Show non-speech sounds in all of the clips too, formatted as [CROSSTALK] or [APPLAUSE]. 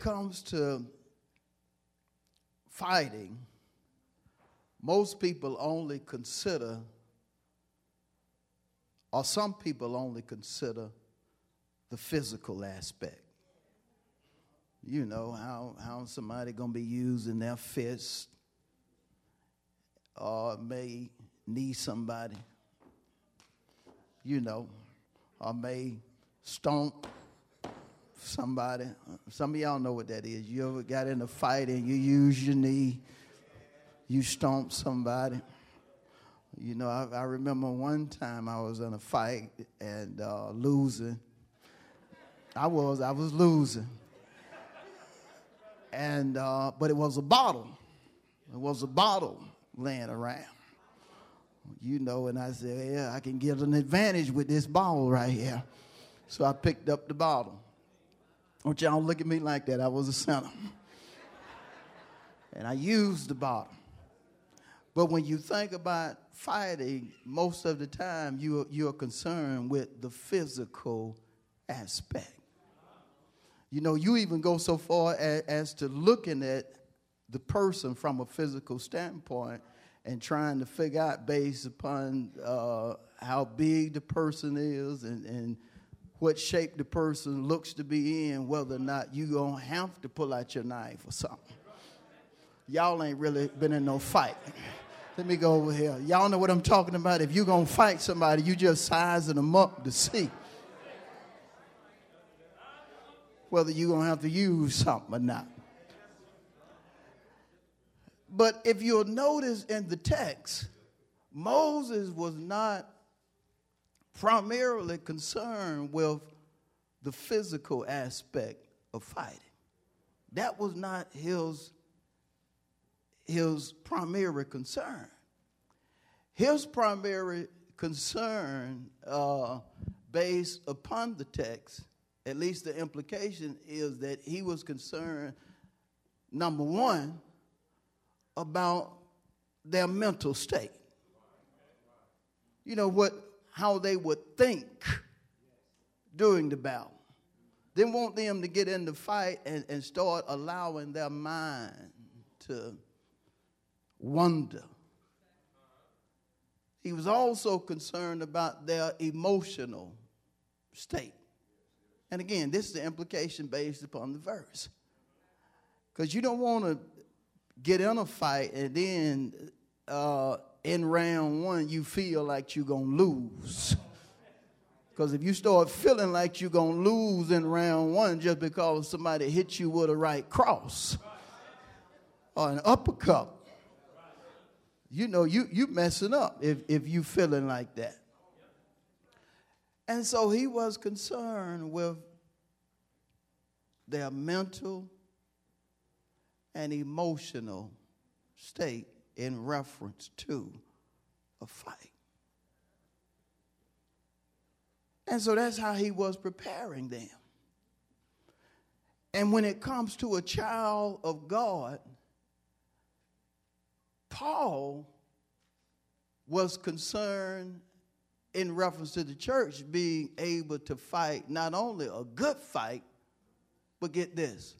Comes to fighting, most people only consider, or some people only consider, the physical aspect. You know how how somebody gonna be using their fist, or may knee somebody. You know, or may stomp somebody. Some of y'all know what that is. You ever got in a fight and you use your knee, you stomp somebody. You know, I, I remember one time I was in a fight and uh, losing. I was, I was losing. And, uh, but it was a bottle. It was a bottle laying around. You know, and I said, yeah, I can get an advantage with this bottle right here. So I picked up the bottle. Don't y'all look at me like that. I was a sinner. and I used the bottle. But when you think about fighting, most of the time you are, you are concerned with the physical aspect. You know, you even go so far as, as to looking at the person from a physical standpoint and trying to figure out based upon uh, how big the person is and, and what shape the person looks to be in, whether or not you gonna have to pull out your knife or something. Y'all ain't really been in no fight. Let me go over here. Y'all know what I'm talking about. If you gonna fight somebody, you just sizing them up to see whether you gonna have to use something or not. But if you'll notice in the text, Moses was not primarily concerned with the physical aspect of fighting. That was not his, his primary concern. His primary concern, uh, based upon the text, at least the implication is that he was concerned, number one, about their mental state. You know what how they would think during the battle. Didn't want them to get in the fight and, and start allowing their mind to wonder. He was also concerned about their emotional state. And again, this is the implication based upon the verse. Because you don't want to get in a fight and then uh, in round one you feel like you're going to lose. Because if you start feeling like you're going to lose in round one just because somebody hit you with a right cross or an uppercut, you know you you messing up if, if you feeling like that. And so he was concerned with their mental and emotional state in reference to a fight. And so that's how he was preparing them. And when it comes to a child of God, Paul was concerned in reference to the church being able to fight not only a good fight, but get this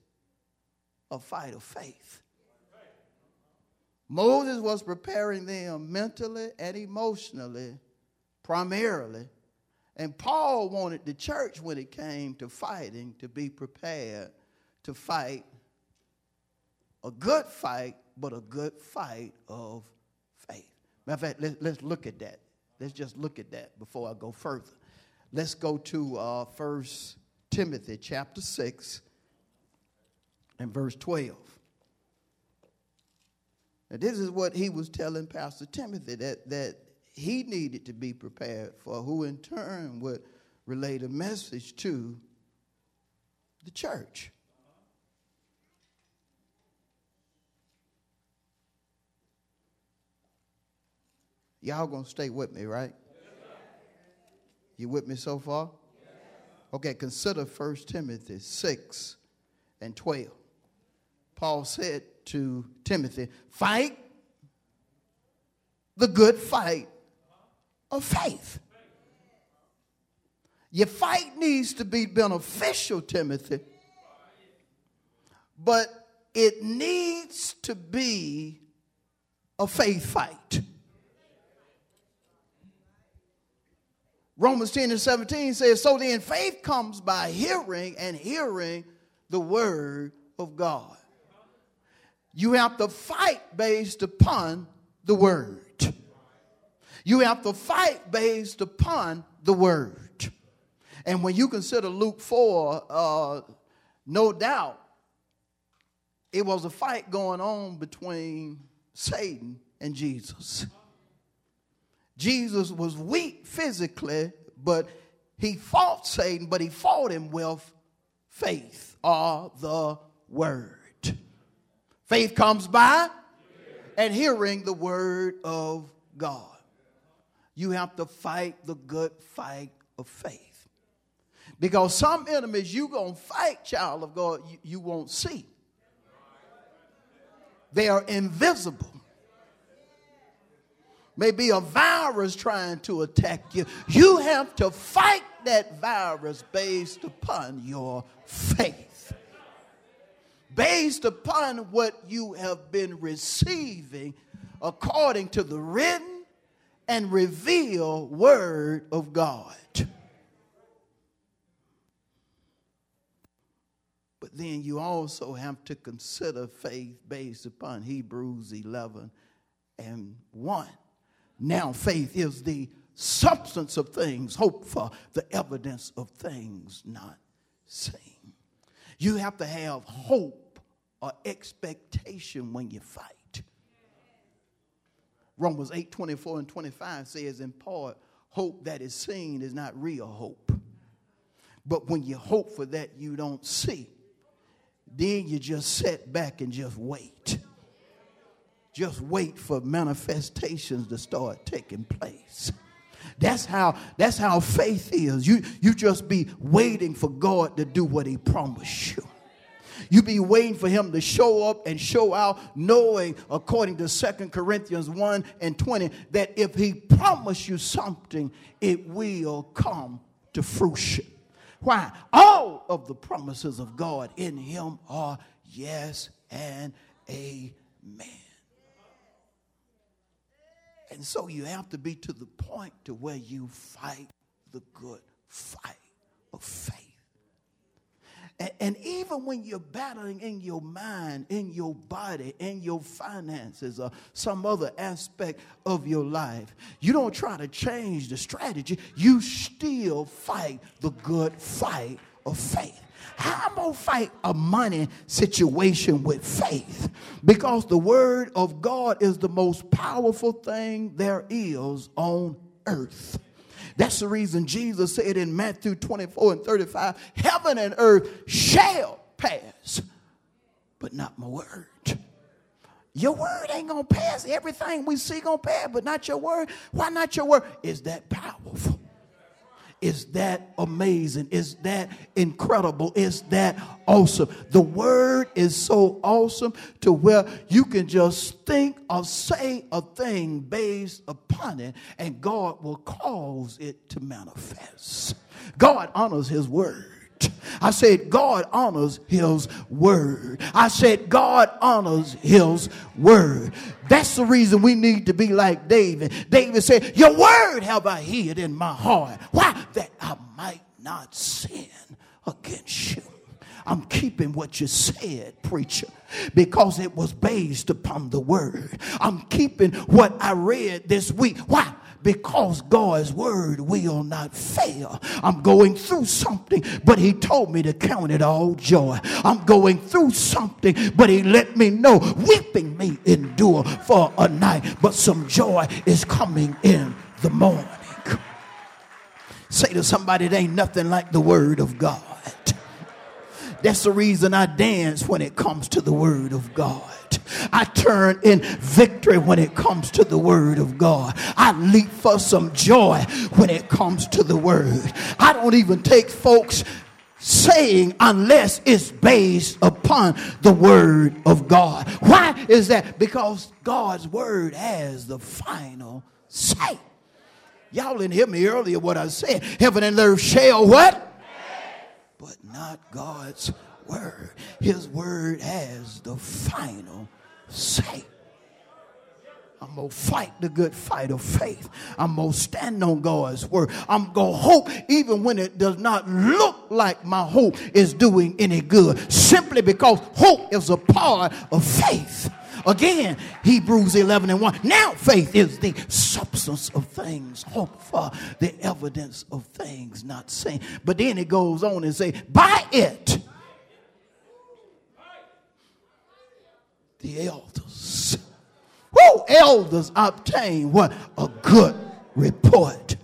a fight of faith. Moses was preparing them mentally and emotionally, primarily. And Paul wanted the church, when it came to fighting, to be prepared to fight a good fight, but a good fight of faith. Matter of fact, let, us look at that. Let's just look at that before I go further. Let's go to uh, 1 Timothy chapter 6 and verse 12. Now, this is what he was telling Pastor Timothy that, that he needed to be prepared for, who in turn would relate a message to the church. Y'all gonna stay with me, right? You with me so far? Okay, consider 1 Timothy 6 and 12. Paul said to Timothy, Fight the good fight of faith. Your fight needs to be beneficial, Timothy, but it needs to be a faith fight. Romans 10 and 17 says, So then faith comes by hearing, and hearing the word of God. You have to fight based upon the word. You have to fight based upon the word. And when you consider Luke 4, uh, no doubt it was a fight going on between Satan and Jesus. Jesus was weak physically, but he fought Satan, but he fought him with faith or the word. Faith comes by and hearing the word of God. You have to fight the good fight of faith. Because some enemies you going to fight, child of God, you, you won't see. They are invisible may be a virus trying to attack you. You have to fight that virus based upon your faith. Based upon what you have been receiving according to the written and revealed word of God. But then you also have to consider faith based upon Hebrews 11 and 1. Now, faith is the substance of things hoped for, the evidence of things not seen. You have to have hope or expectation when you fight. Romans 8 24 and 25 says, in part, hope that is seen is not real hope. But when you hope for that you don't see, then you just sit back and just wait. Just wait for manifestations to start taking place. That's how that's how faith is. You you just be waiting for God to do what he promised you. You be waiting for him to show up and show out, knowing, according to Second Corinthians 1 and 20, that if he promised you something, it will come to fruition. Why? All of the promises of God in him are yes and amen. And so you have to be to the point to where you fight the good fight of faith. And, and, even when you're battling in your mind, in your body, in your finances, or some other aspect of your life, you don't try to change the strategy. You still fight the good fight of faith. How am going to fight a money situation with faith? Because the word of God is the most powerful thing there is on earth. That's the reason Jesus said in Matthew 24 and 35 Heaven and earth shall pass, but not my word. Your word ain't gonna pass. Everything we see gonna pass, but not your word. Why not your word? Is that powerful? Is that amazing, is that incredible, is that awesome. The word is so awesome to where you can just think or say a thing based upon it, and God will cause it to manifest. God honors his word. I said, God honors his word. I said, God honors his word. That's the reason we need to be like David. David said, Your word have I hid in my heart. Why? That I might not sin against you. I'm keeping what you said, preacher, because it was based upon the word. I'm keeping what I read this week. Why? Because God's word will not fail. I'm going through something, but He told me to count it all joy. I'm going through something, but He let me know weeping may endure for a night, but some joy is coming in the morning. Say to somebody, it ain't nothing like the word of God. That's the reason I dance when it comes to the word of God. I turn in victory when it comes to the word of God. I leap for some joy when it comes to the word. I don't even take folks saying unless it's based upon the word of God. Why is that? Because God's word has the final say. Y'all didn't hear me earlier what I said. Heaven and earth shall what? But not God's word. His word has the final say. I'm going to fight the good fight of faith. I'm going to stand on God's word. I'm going to hope even when it does not look like my hope is doing any good, simply because hope is a part of faith. Again, Hebrews 11 and 1. Now faith is the substance of things hoped for, the evidence of things not seen. But then it goes on and say, by it, the elders. Who elders obtain what? A good report,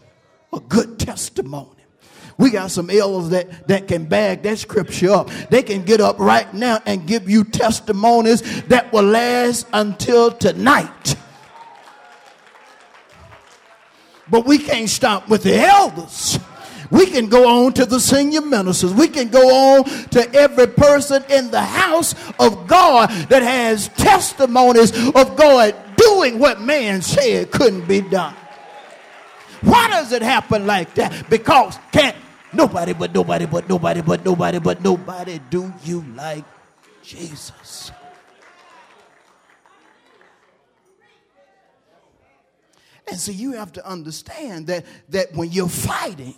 a good testimony. We got some elders that, that can bag that scripture up. They can get up right now and give you testimonies that will last until tonight. But we can't stop with the elders. We can go on to the senior ministers. We can go on to every person in the house of God that has testimonies of God doing what man said couldn't be done. Why does it happen like that? Because can't nobody but nobody but nobody but nobody but nobody do you like Jesus. And so you have to understand that, that when you're fighting,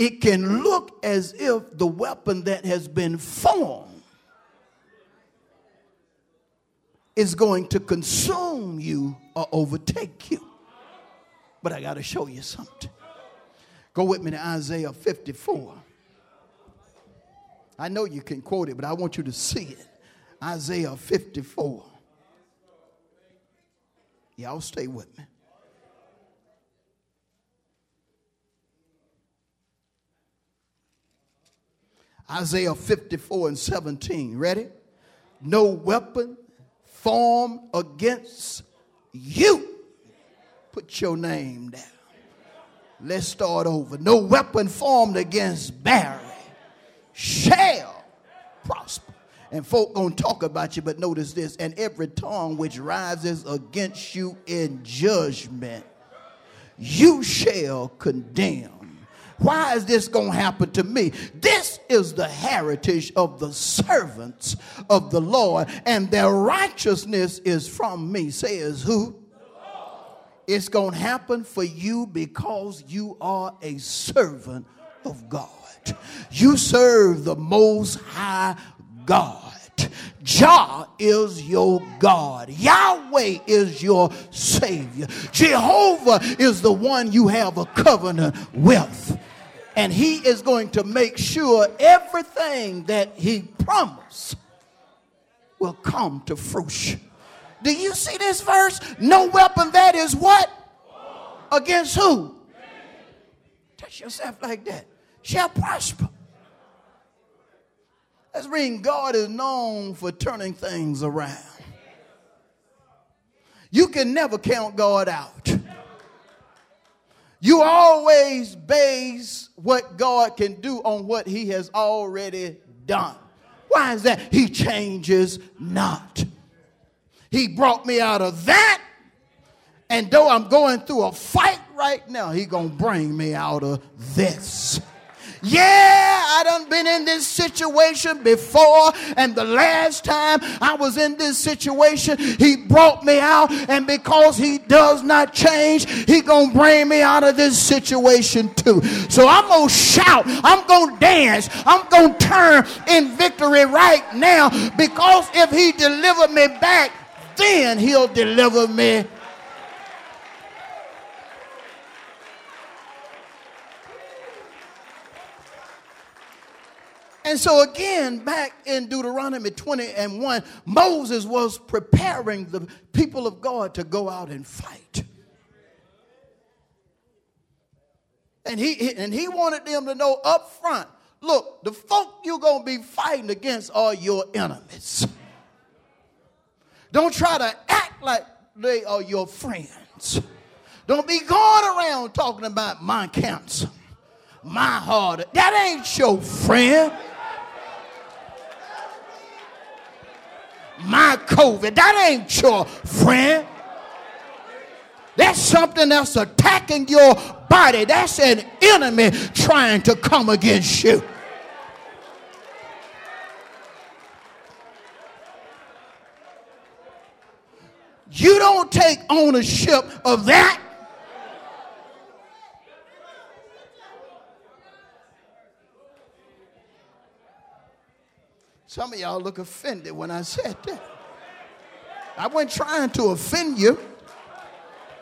it can look as if the weapon that has been formed is going to consume you or overtake you. But I got to show you something. Go with me to Isaiah 54. I know you can quote it, but I want you to see it. Isaiah 54. Y'all stay with me. Isaiah 54 and 17. Ready? No weapon formed against you. Put your name down. Let's start over. No weapon formed against Barry shall prosper. And folk gonna talk about you, but notice this, and every tongue which rises against you in judgment, you shall condemn. Why is this going to happen to me? This is the heritage of the servants of the Lord, and their righteousness is from me. Says who? It's going to happen for you because you are a servant of God. You serve the most high God. Jah is your God. Yahweh is your Savior. Jehovah is the one you have a covenant with and he is going to make sure everything that he promised will come to fruition. Do you see this verse? No weapon that is what? Against who? Touch yourself like that. Shall prosper. Let's read God is known for turning things around. You can never count God out. You always base what God can do on what He has already done. Why is that? He changes not. He brought me out of that. And though I'm going through a fight right now, He gonna bring me out of this. Yeah, I done been in this situation before, and the last time I was in this situation, he brought me out, and because he does not change, he gonna bring me out of this situation too. So I'm gonna shout, I'm gonna dance, I'm gonna turn in victory right now, because if he deliver me back, then he'll deliver me And so, again, back in Deuteronomy 20 and 1, Moses was preparing the people of God to go out and fight. And he, and he wanted them to know up front look, the folk you're going to be fighting against are your enemies. Don't try to act like they are your friends. Don't be going around talking about my cancer, my heart. That ain't your friend. My COVID, that ain't your friend. That's something that's attacking your body. That's an enemy trying to come against you. You don't take ownership of that. Some of y'all look offended when I said that. I wasn't trying to offend you.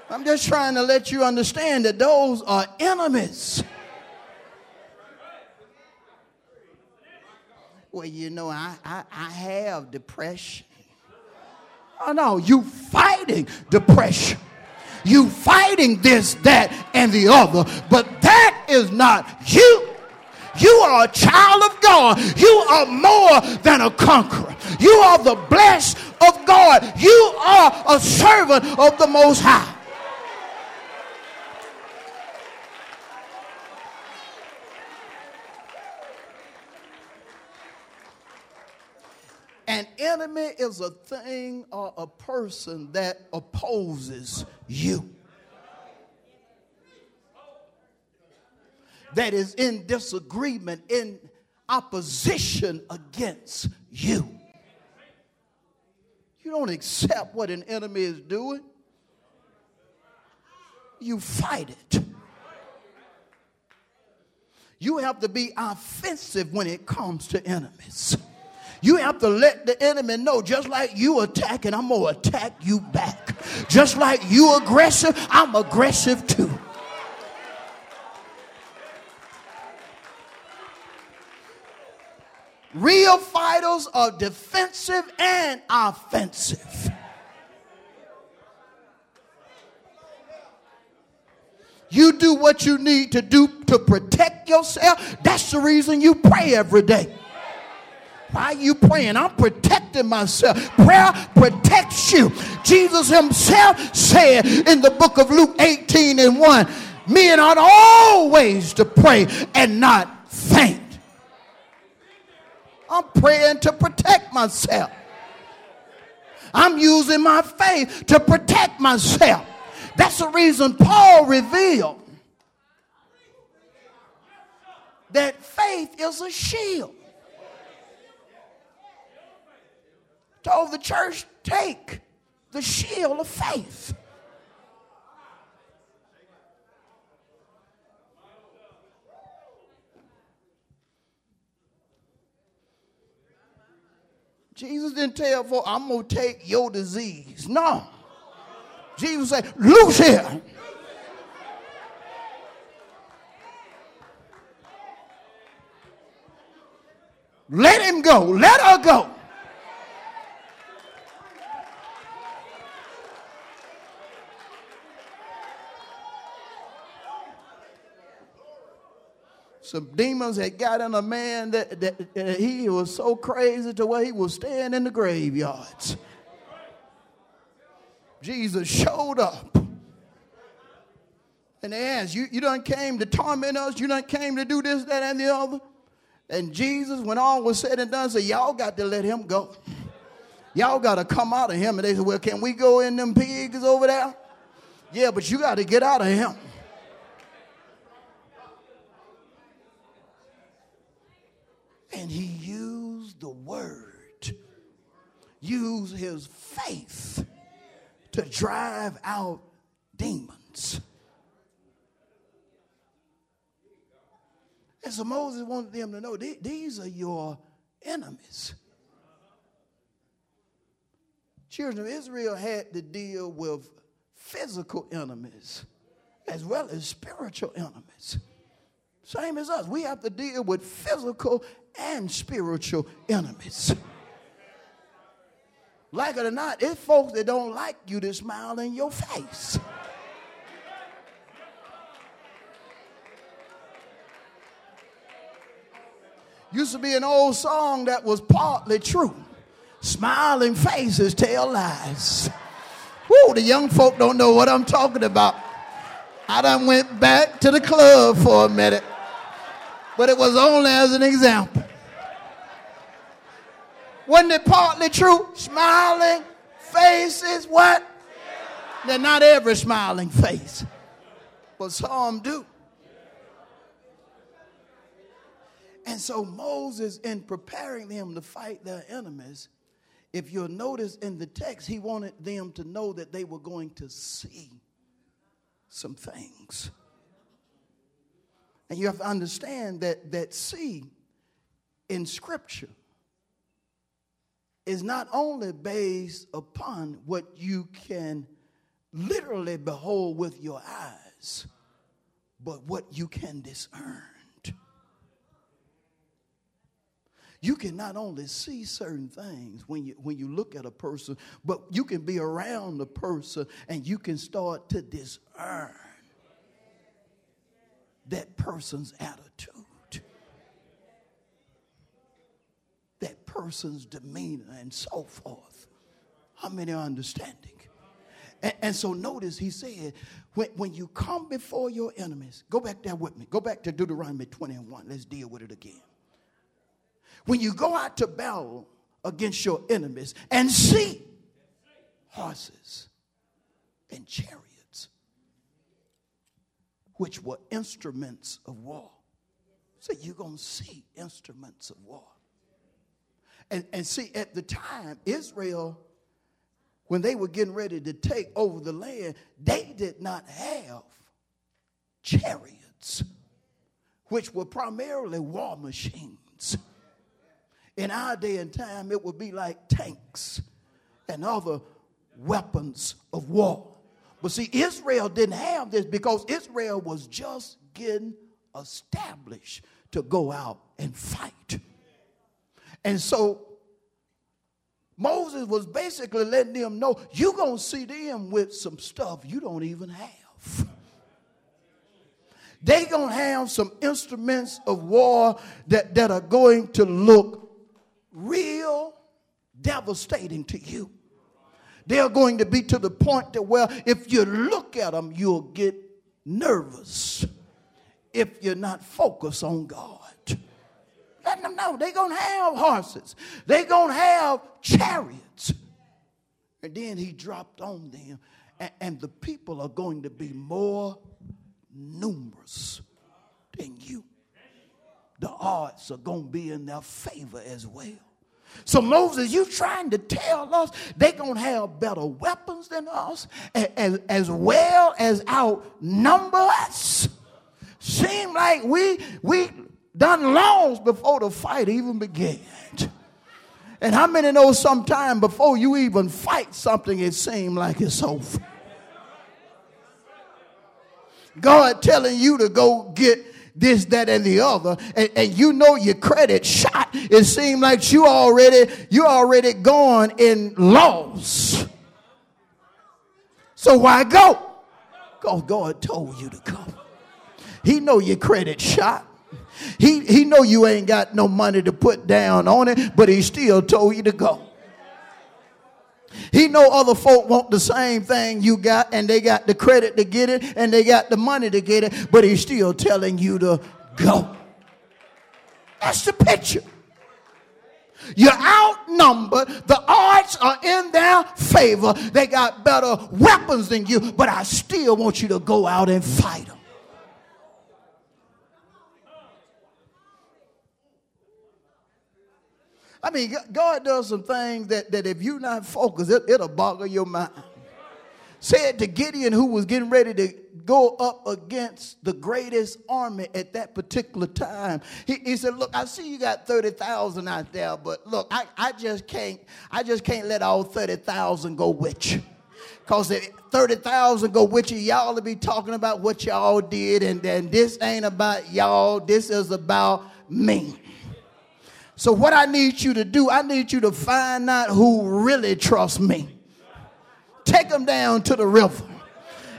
I'm just trying to let you understand that those are enemies. Well, you know, I, I, I have depression. Oh no, you fighting depression. You fighting this, that, and the other. But that is not you. You are a child of God. You are more than a conqueror. You are the blessed of God. You are a servant of the Most High. An enemy is a thing or a person that opposes you. That is in disagreement, in opposition against you. You don't accept what an enemy is doing, you fight it. You have to be offensive when it comes to enemies. You have to let the enemy know just like you attacking, I'm going to attack you back. Just like you aggressive, I'm aggressive too. Real fighters are defensive and offensive. You do what you need to do to protect yourself. That's the reason you pray every day. Why you praying? I'm protecting myself. Prayer protects you. Jesus himself said in the book of Luke 18 and 1 Men ought always to pray and not faint. I'm praying to protect myself. I'm using my faith to protect myself. That's the reason Paul revealed that faith is a shield. told the church, take the shield of faith. Jesus didn't tell for I'm gonna take your disease. No. Jesus said, loose here. Let him go. Let her go. Some demons had got in a man that, that, that, he was so crazy to where he was staying in the graveyards. Jesus showed up. And they asked, you, you done came to torment us? You done came to do this, that, and the other? And Jesus, when all was said and done, said, Y'all got to let him go. Y'all got to come out of him. And they said, Well, can we go in them pigs over there? Yeah, but you got to get out of him. And he used the word, used his faith to drive out demons. And so Moses wanted them to know these are your enemies. Children of Israel had to deal with physical enemies as well as spiritual enemies. Same as us. We have to deal with physical and spiritual enemies. Like it or not, it's folks that don't like you to smile in your face. Used to be an old song that was partly true. Smiling faces tell lies. Woo, the young folk don't know what I'm talking about. I done went back to the club for a minute, but it was only as an example. Wasn't it partly true? Smiling faces, what? They're not every smiling face, but some do. And so Moses, in preparing them to fight their enemies, if you'll notice in the text, he wanted them to know that they were going to see some things. And you have to understand that that see in scripture is not only based upon what you can literally behold with your eyes, but what you can discern. You can not only see certain things when you when you look at a person, but you can be around the person and you can start to discern that person's attitude, that person's demeanor, and so forth. How many are understanding? And, and, so notice he said, when, when you come before your enemies, go back there with me. Go back to Deuteronomy 21. Let's deal with it again. When you go out to battle against your enemies and see horses and chariots, which were instruments of war. So you're going to see instruments of war. And, and see, at the time, Israel when they were getting ready to take over the land, they did not have chariots, which were primarily war machines. In our day and time, it would be like tanks and other weapons of war. But see, Israel didn't have this because Israel was just getting established to go out and fight. And so Moses was basically letting them know you're going to see them with some stuff you don't even have. They're going to have some instruments of war that, that are going to look real devastating to you. They're going to be to the point that, well, if you look at them, you'll get nervous if you're not focused on God letting them know they're going to have horses, they're going to have chariots. And then he dropped on them, and, and the people are going to be more numerous than you. The odds are going to be in their favor as well. So Moses, you trying to tell us they're going to have better weapons than us as, as well as outnumber us? Seem like we we done long before the fight even began. And how many know sometime before you even fight something, it seems like it's over? God telling you to go get this, that, and the other, and, and you know your credit shot. It seems like you already you already gone in loss. So why go? Because God told you to come. He know your credit shot. He, he know you ain't got no money to put down on it, but he still told you to go. He know other folk want the same thing you got and they got the credit to get it and they got the money to get it, but he's still telling you to go. That's the picture. You're outnumbered. The odds are in their favor. They got better weapons than you, but I still want you to go out and fight them. I mean, God does some things that, that if you're not focused, it, it'll boggle your mind. Said to Gideon, who was getting ready to go up against the greatest army at that particular time. He, he said, Look, I see you got 30,000 out there, but look, I, I just can't, I just can't let all 30,000 go with you. Because if 30,000 go with you, y'all will be talking about what y'all did, and then this ain't about y'all, this is about me. So, what I need you to do, I need you to find out who really trusts me. Take them down to the river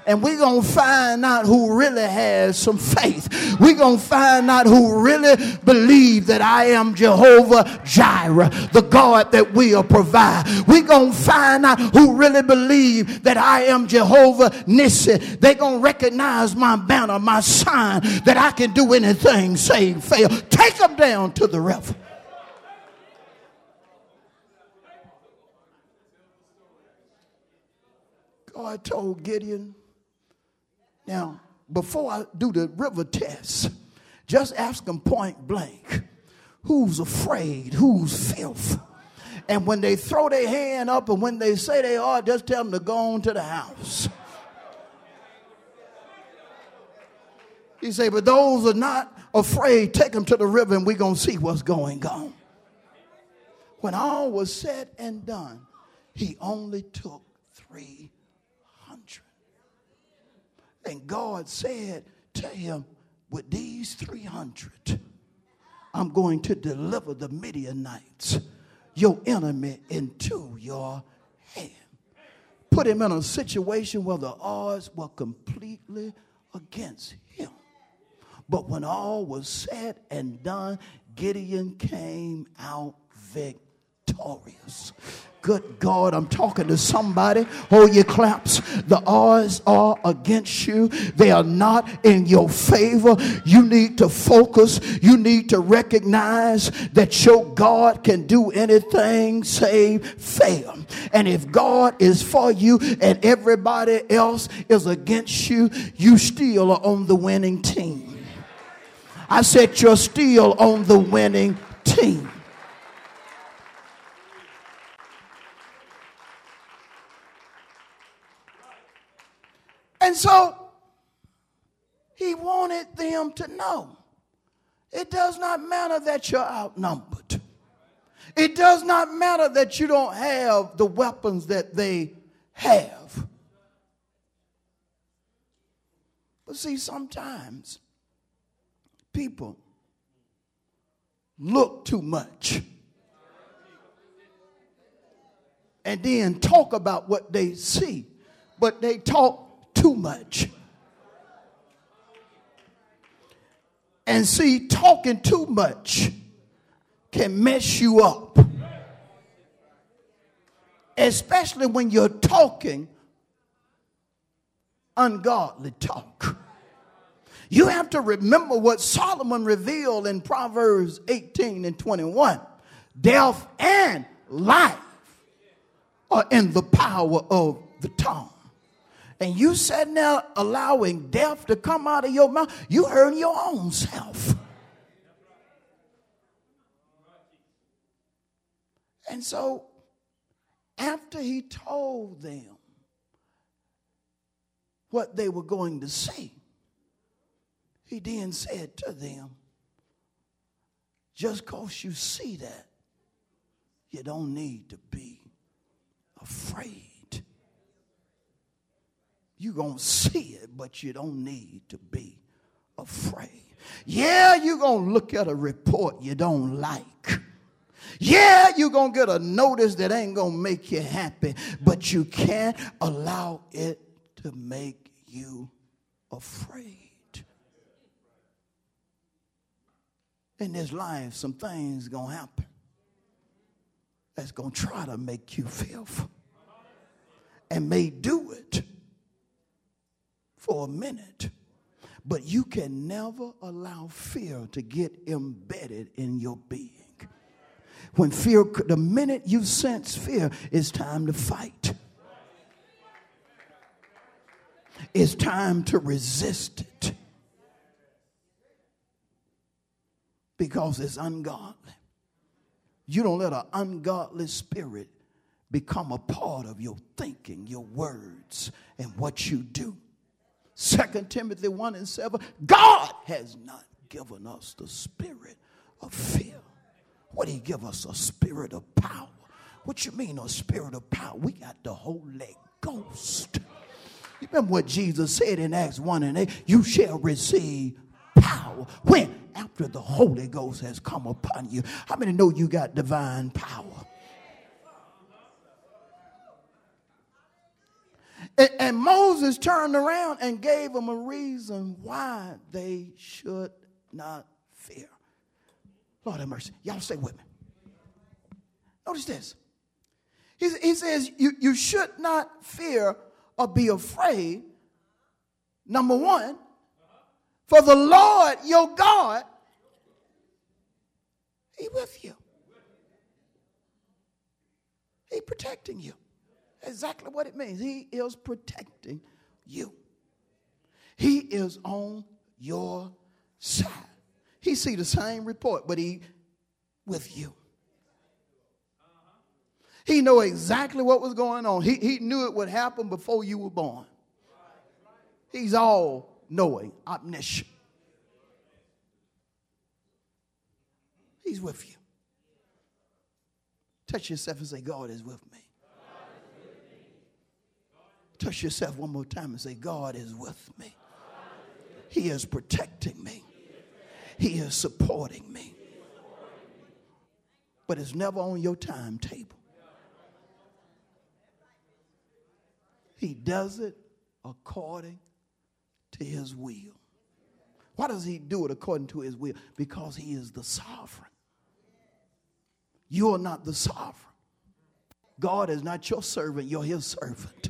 and we're going to find out who really has some faith. We're going to find out who really believe that I am Jehovah Jireh, the God that will provide. We're going to find out who really believe that I am Jehovah Nissi. They're going to recognize my banner, my sign, that I can do anything, save fail. Take them down to the river. Oh, God told Gideon, now, before I do the river test, just ask them point blank who's afraid, who's filth. And when they throw their hand up and when they say they are, just tell them to go on to the house. He say, but those are not afraid, take them to the river and we're going to see what's going on. When all was said and done, he only took 300. And God said to him, with these 300, I'm going to deliver the Midianites, your enemy, into your hand. Put him in a situation where the odds were completely against him. But when all was said and done, Gideon came out victorious. Good God, I'm talking to somebody. Hold your claps. The odds are against you, they are not in your favor. You need to focus. You need to recognize that your God can do anything save fail. And if God is for you and everybody else is against you, you still are on the winning team. I said, You're still on the winning team. And so he wanted them to know it does not matter that you're outnumbered. It does not matter that you don't have the weapons that they have. But see, sometimes people look too much and then talk about what they see, but they talk too much. And see, talking too much can mess you up. Especially when you're talking ungodly talk. You have to remember what Solomon revealed in Proverbs 18 and 21. Death and life are in the power of the tongue and you sitting there allowing death to come out of your mouth, you hurting your own self. And so, after he told them what they were going to say, he then said to them, just because you see that, you don't need to be afraid. You're going to see it, but you don't need to be afraid. Yeah, you're going to look at a report you don't like. Yeah, you're going to get a notice that ain't going to make you happy, but you can't allow it to make you afraid. In this life, some things going to happen that's going to try to make you fearful and may do it for a minute. But you can never allow fear to get embedded in your being. When fear, the minute you sense fear, it's time to fight. It's time to resist it because it's ungodly. You don't let an ungodly spirit become a part of your thinking, your words, and what you do. Second Timothy 1 and 7. God has not given us the spirit of fear. What did he give us? A spirit of power. What you mean a spirit of power? We got the Holy Ghost. You remember what Jesus said in Acts 1 and 8? You shall receive power. When? After the Holy Ghost has come upon you. How many know you got divine power? And, and Moses turned around and gave them a reason why they should not fear. Lord have mercy. Y'all stay with me. Notice this. He, he says, you, you should not fear or be afraid. Number one, for the Lord your God, He with you. He protecting you. Exactly what it means. He is protecting you. He is on your side. He see the same report, but he with you. He know exactly what was going on. He, he knew it would happen before you were born. He's all knowing, omniscient. He's with you. Touch yourself and say, God is with me. Touch yourself one more time and say, God is with me. He is protecting me. He is supporting me. But it's never on your timetable. He does it according to his will. Why does he do it according to his will? Because he is the sovereign. You are not the sovereign. God is not your servant, you're his servant.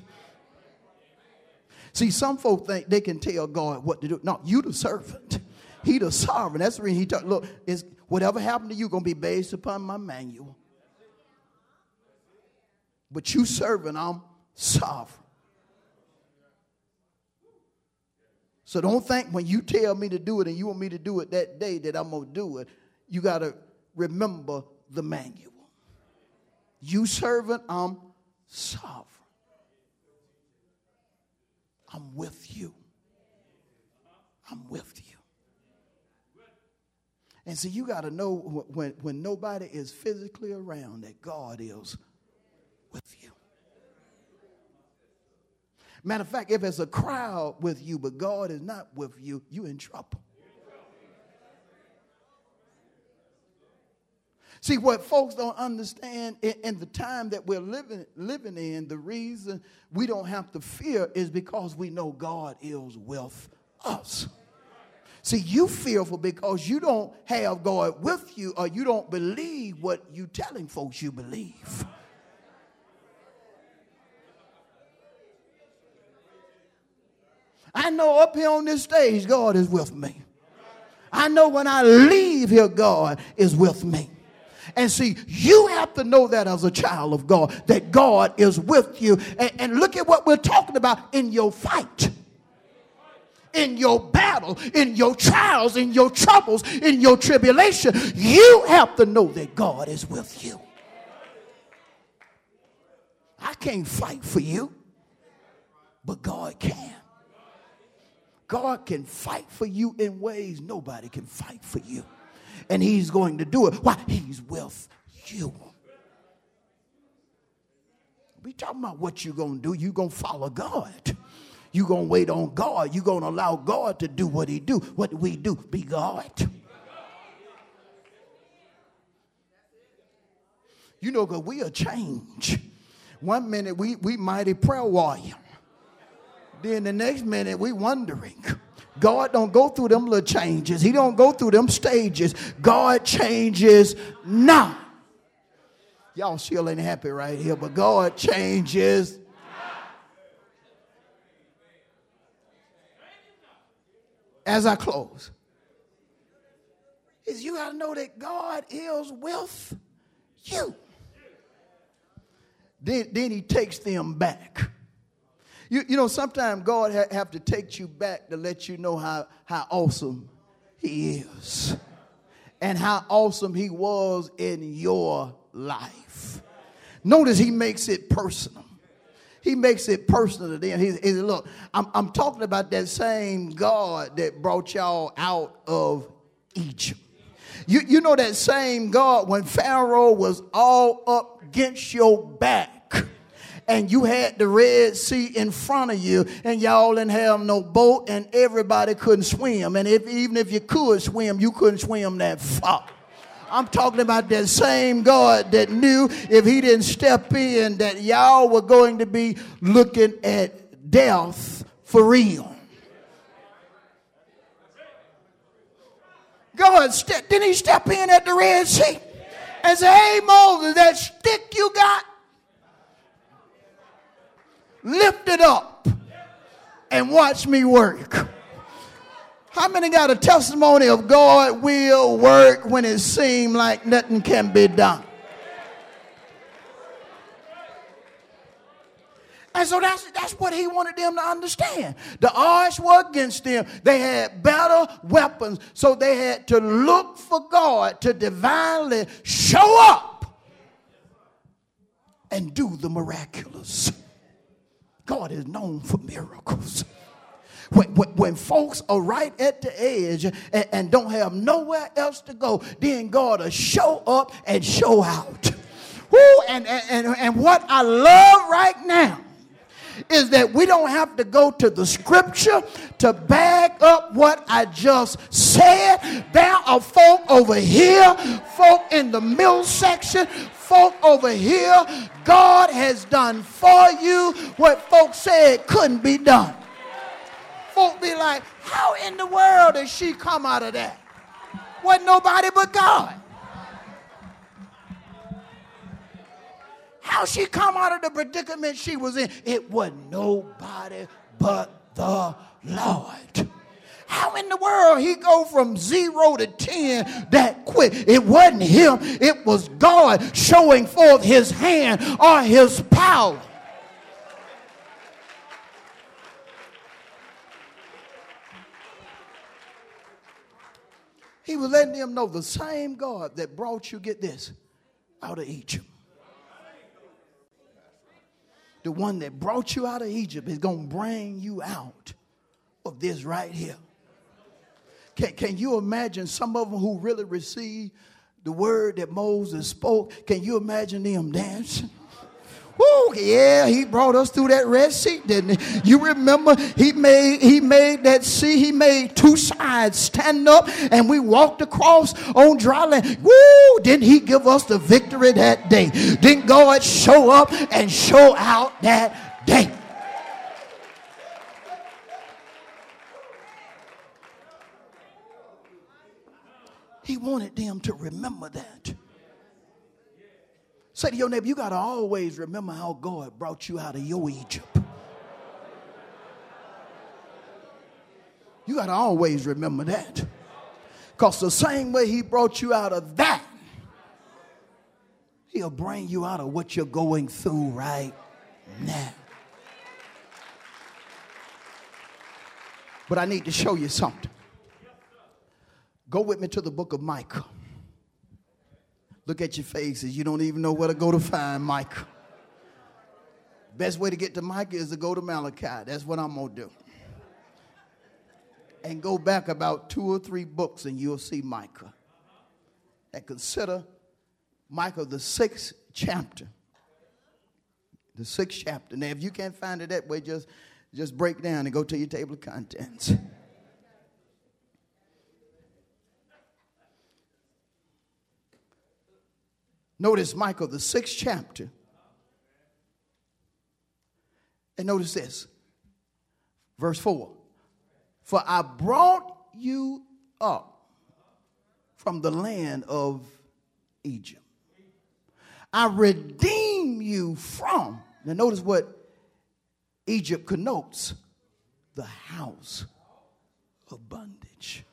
See, some folk think they can tell God what to do. No, you the servant. [LAUGHS] He the sovereign. That's the reason he talk, look, is whatever happened to you gonna be based upon my manual. But you servant, I'm sovereign. So don't think when you tell me to do it and you want me to do it that day that I'm to do it. You got to remember the manual. You servant, I'm sovereign. I'm with you. I'm with you. And so you got to know when, when nobody is physically around that God is with you. Matter of fact, if it's a crowd with you, but God is not with you, you in trouble. See, what folks don't understand in, in, the time that we're living, living in, the reason we don't have to fear is because we know God is with us. See, you fearful because you don't have God with you or you don't believe what you're telling folks you believe. I know up here on this stage, God is with me. I know when I leave here, God is with me. And see, you have to know that as a child of God, that God is with you. And, and, look at what we're talking about in your fight, in your battle, in your trials, in your troubles, in your tribulation. You have to know that God is with you. I can't fight for you, but God can. God can fight for you in ways nobody can fight for you. And He's going to do it. Why? He's with you. We talking about what you're going to do. You're going to follow God. You're going to wait on God. You're going to allow God to do what He do. What do we do? Be God. You know, because we are change. One minute we, we mighty prayer warrior. Then the next minute we wondering. God don't go through them little changes. He don't go through them stages. God changes not. Y'all still ain't happy right here, but God changes. As I close, is you got to know that God is with you. Then, then he takes them back. You, you know, sometimes God ha- have to take you back to let you know how, how awesome he is and how awesome he was in your life. Notice he makes it personal. He makes it personal to them. He, said, Look, I'm, I'm talking about that same God that brought y'all out of Egypt. You, you know that same God when Pharaoh was all up against your back and you had the Red Sea in front of you, and y'all didn't have no boat, and everybody couldn't swim. And if, even if you could swim, you couldn't swim that far. I'm talking about that same God that knew if he didn't step in that y'all were going to be looking at death for real. God, didn't he step in at the Red Sea and say, hey, Moses, that stick you got, lift it up and watch me work. How many got a testimony of God will work when it seems like nothing can be done? And so that's, that's what he wanted them to understand. The odds were against them. They had better weapons, so they had to look for God to divinely show up and do the miraculous. God is known for miracles. When, when, when, folks are right at the edge and, and, don't have nowhere else to go, then God will show up and show out. Woo, and, and, and what I love right now is that we don't have to go to the scripture to back up what I just said. There are folk over here, folk in the middle section, folk over here. God has done for you what folks said couldn't be done. Folk be like, how in the world did she come out of that? Wasn't nobody but God. How she come out of the predicament she was in? It wasn't nobody but the Lord. How in the world he go from zero to ten that quick? It wasn't him. It was God showing forth his hand or his power. He was letting them know the same God that brought you, get this, out of Egypt the one that brought you out of Egypt is going to bring you out of this right here. Can, can you imagine some of them who really received the word that Moses spoke? Can you imagine them dancing? Woo, yeah, he brought us through that Red Sea, didn't he? You remember he made he made that sea, he made two sides stand up, and we walked across on dry land. Woo! Didn't he give us the victory that day? Didn't God show up and show out that day? He wanted them to remember that. Say to your neighbor, you got to always remember how God brought you out of your Egypt. You got to always remember that. Because the same way He brought you out of that, He'll bring you out of what you're going through right now. But I need to show you something. Go with me to the book of Micah. Look at your faces. You don't even know where to go to find Micah. Best way to get to Micah is to go to Malachi. That's what I'm going to do. And go back about two or three books and you'll see Micah. And consider Micah, the sixth chapter. The sixth chapter. Now, if you can't find it that way, just, just break down and go to your table of contents. Notice Micah, the sixth chapter. And notice this, verse 4 For I brought you up from the land of Egypt. I redeem you from, now notice what Egypt connotes the house of bondage.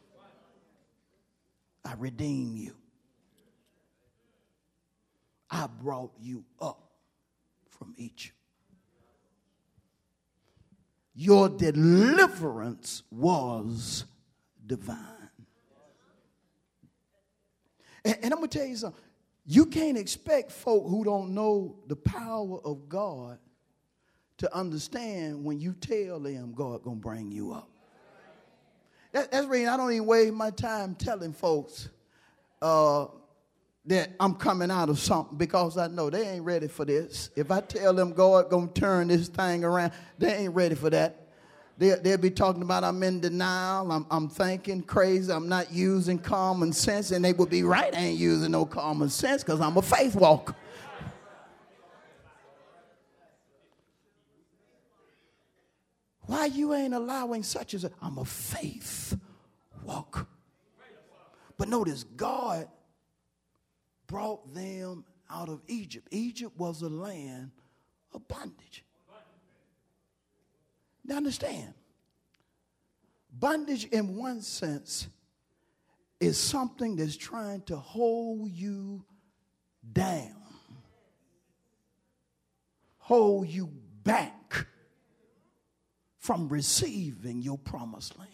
I redeem you. I brought you up from Egypt. Your deliverance was divine. And, and I'm going to tell you something. You can't expect folk who don't know the power of God to understand when you tell them God to bring you up. That, that's the reason I don't even waste my time telling folks uh, that I'm coming out of something because I know they ain't ready for this. If I tell them God gonna turn this thing around, they ain't ready for that. They, they'll be talking about I'm in denial, I'm, I'm thinking crazy, I'm not using common sense, and they would be right, I ain't using no common sense because I'm a faith walker. Why you ain't allowing such as a, I'm a faith walk. But notice God brought them out of Egypt. Egypt was a land of bondage. Now understand, bondage in one sense is something that's trying to hold you down, hold you back from receiving your promised land,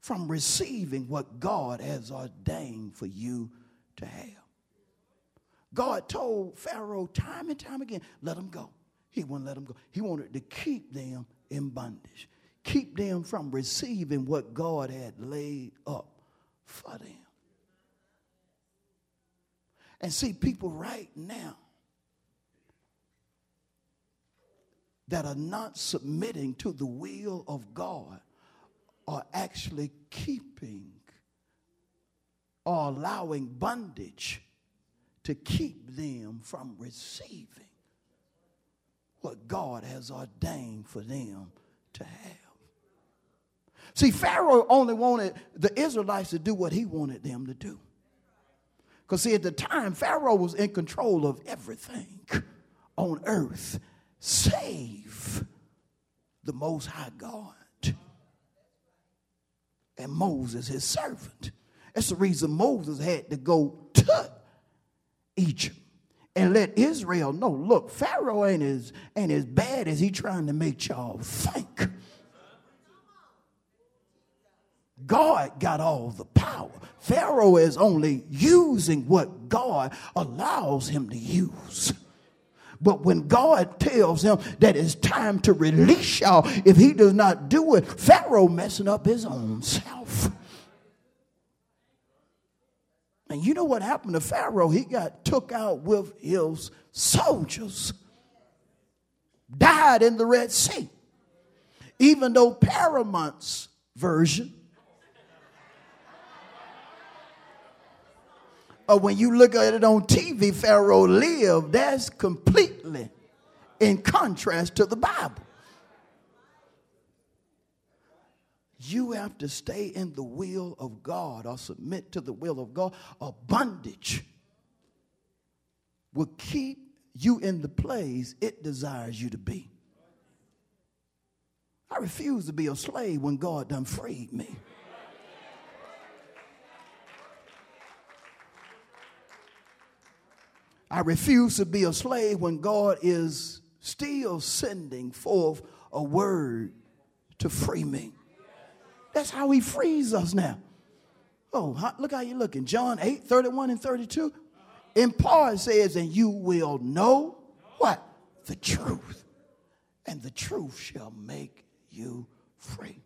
from receiving what God has ordained for you to have. God told Pharaoh time and time again, let them go. He wouldn't let them go. He wanted to keep them in bondage, keep them from receiving what God had laid up for them. And see, people right now that are not submitting to the will of God are actually keeping or allowing bondage to keep them from receiving what God has ordained for them to have. See, Pharaoh only wanted the Israelites to do what he wanted them to do. Because, see, at the time, Pharaoh was in control of everything on earth, save the Most High God and Moses, his servant. That's the reason Moses had to go to Egypt and let Israel know look, Pharaoh ain't as, ain't as bad as he trying to make y'all think. God got all the power. Pharaoh is only using what God allows him to use. But when God tells him that it's time to release y'all, if he does not do it, Pharaoh messing up his own self. And you know what happened to Pharaoh? He got took out with his soldiers, died in the Red Sea. Even though Paramount's version, or when you look at it on TV, Pharaoh lived, that's completely in contrast to the Bible. You have to stay in the will of God or submit to the will of God, or bondage will keep you in the place it desires you to be. I refuse to be a slave when God done freed me. I refuse to be a slave when God is still sending forth a word to free me. That's how he frees us now. Oh, look how you're looking. John 8, 31 and 32. In part says, and you will know what? The truth. And the truth shall make you free.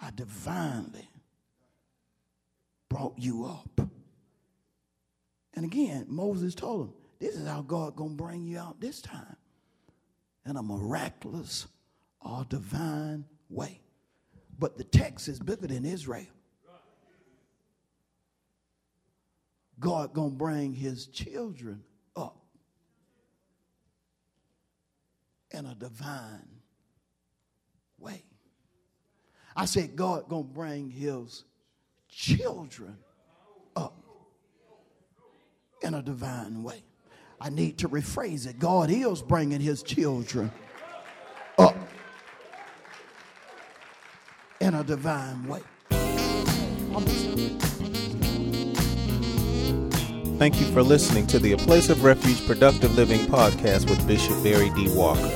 I divinely brought you up. And again, Moses told him, this is how God gonna bring you out this time. In a miraculous or divine way. But the text is bigger than Israel. God gonna bring his children up in a divine way. I said God gonna bring his children up in a divine way. I need to rephrase it. God is bringing his children in a divine way. Thank you for listening to the A Place of Refuge Productive Living podcast with Bishop Barry D. Walker.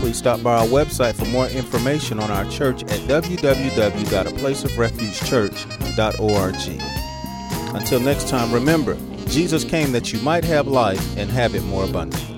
Please stop by our website for more information on our church at www.aplaceofrefugechurch.org. Until next time, remember, Jesus came that you might have life and have it more abundantly.